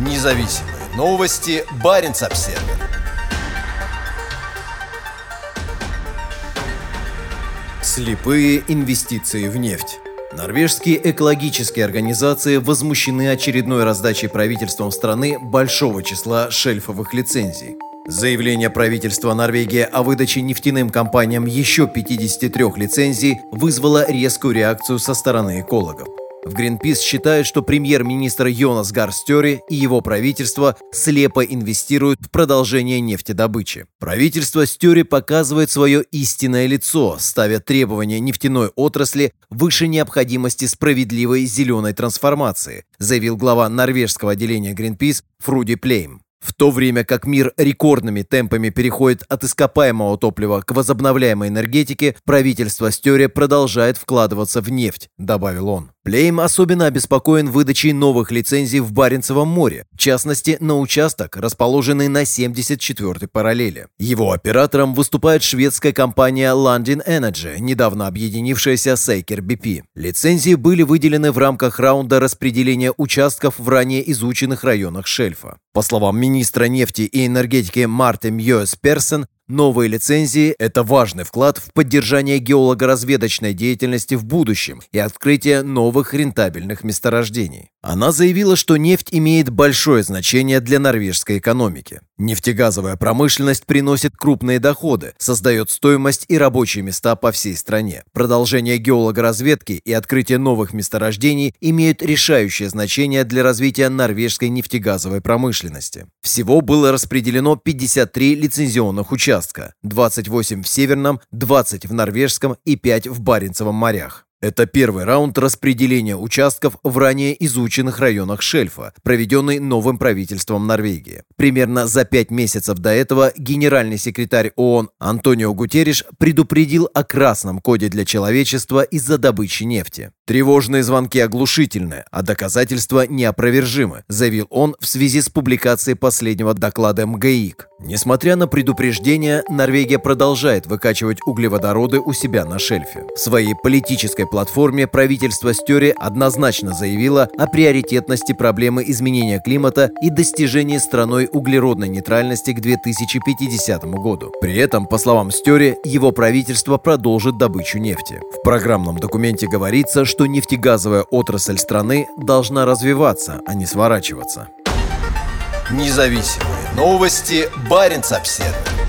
Независимые новости. Барин обсерва Слепые инвестиции в нефть. Норвежские экологические организации возмущены очередной раздачей правительством страны большого числа шельфовых лицензий. Заявление правительства Норвегии о выдаче нефтяным компаниям еще 53 лицензий вызвало резкую реакцию со стороны экологов. В Greenpeace считают, что премьер-министр Йонас Гар Стёре и его правительство слепо инвестируют в продолжение нефтедобычи. Правительство Стери показывает свое истинное лицо, ставя требования нефтяной отрасли выше необходимости справедливой зеленой трансформации, заявил глава норвежского отделения Greenpeace Фруди Плейм. В то время как мир рекордными темпами переходит от ископаемого топлива к возобновляемой энергетике, правительство Стере продолжает вкладываться в нефть, добавил он. Плейм особенно обеспокоен выдачей новых лицензий в Баренцевом море, в частности, на участок, расположенный на 74-й параллели. Его оператором выступает шведская компания London Energy, недавно объединившаяся с Эйкер BP. Лицензии были выделены в рамках раунда распределения участков в ранее изученных районах шельфа. По словам министра нефти и энергетики Марты Мьюэс Персон, Новые лицензии – это важный вклад в поддержание геолого-разведочной деятельности в будущем и открытие новых рентабельных месторождений. Она заявила, что нефть имеет большое значение для норвежской экономики. Нефтегазовая промышленность приносит крупные доходы, создает стоимость и рабочие места по всей стране. Продолжение геологоразведки и открытие новых месторождений имеют решающее значение для развития норвежской нефтегазовой промышленности. Всего было распределено 53 лицензионных участка, 28 в Северном, 20 в Норвежском и 5 в Баренцевом морях. Это первый раунд распределения участков в ранее изученных районах шельфа, проведенный новым правительством Норвегии. Примерно за пять месяцев до этого генеральный секретарь ООН Антонио Гутерриш предупредил о красном коде для человечества из-за добычи нефти. Тревожные звонки оглушительные, а доказательства неопровержимы, заявил он в связи с публикацией последнего доклада МГИК. Несмотря на предупреждения, Норвегия продолжает выкачивать углеводороды у себя на шельфе. В своей политической платформе правительство Стёре однозначно заявило о приоритетности проблемы изменения климата и достижении страной углеродной нейтральности к 2050 году. При этом, по словам Стёре, его правительство продолжит добычу нефти. В программном документе говорится, что нефтегазовая отрасль страны должна развиваться, а не сворачиваться. Независимые новости. Барин обседный.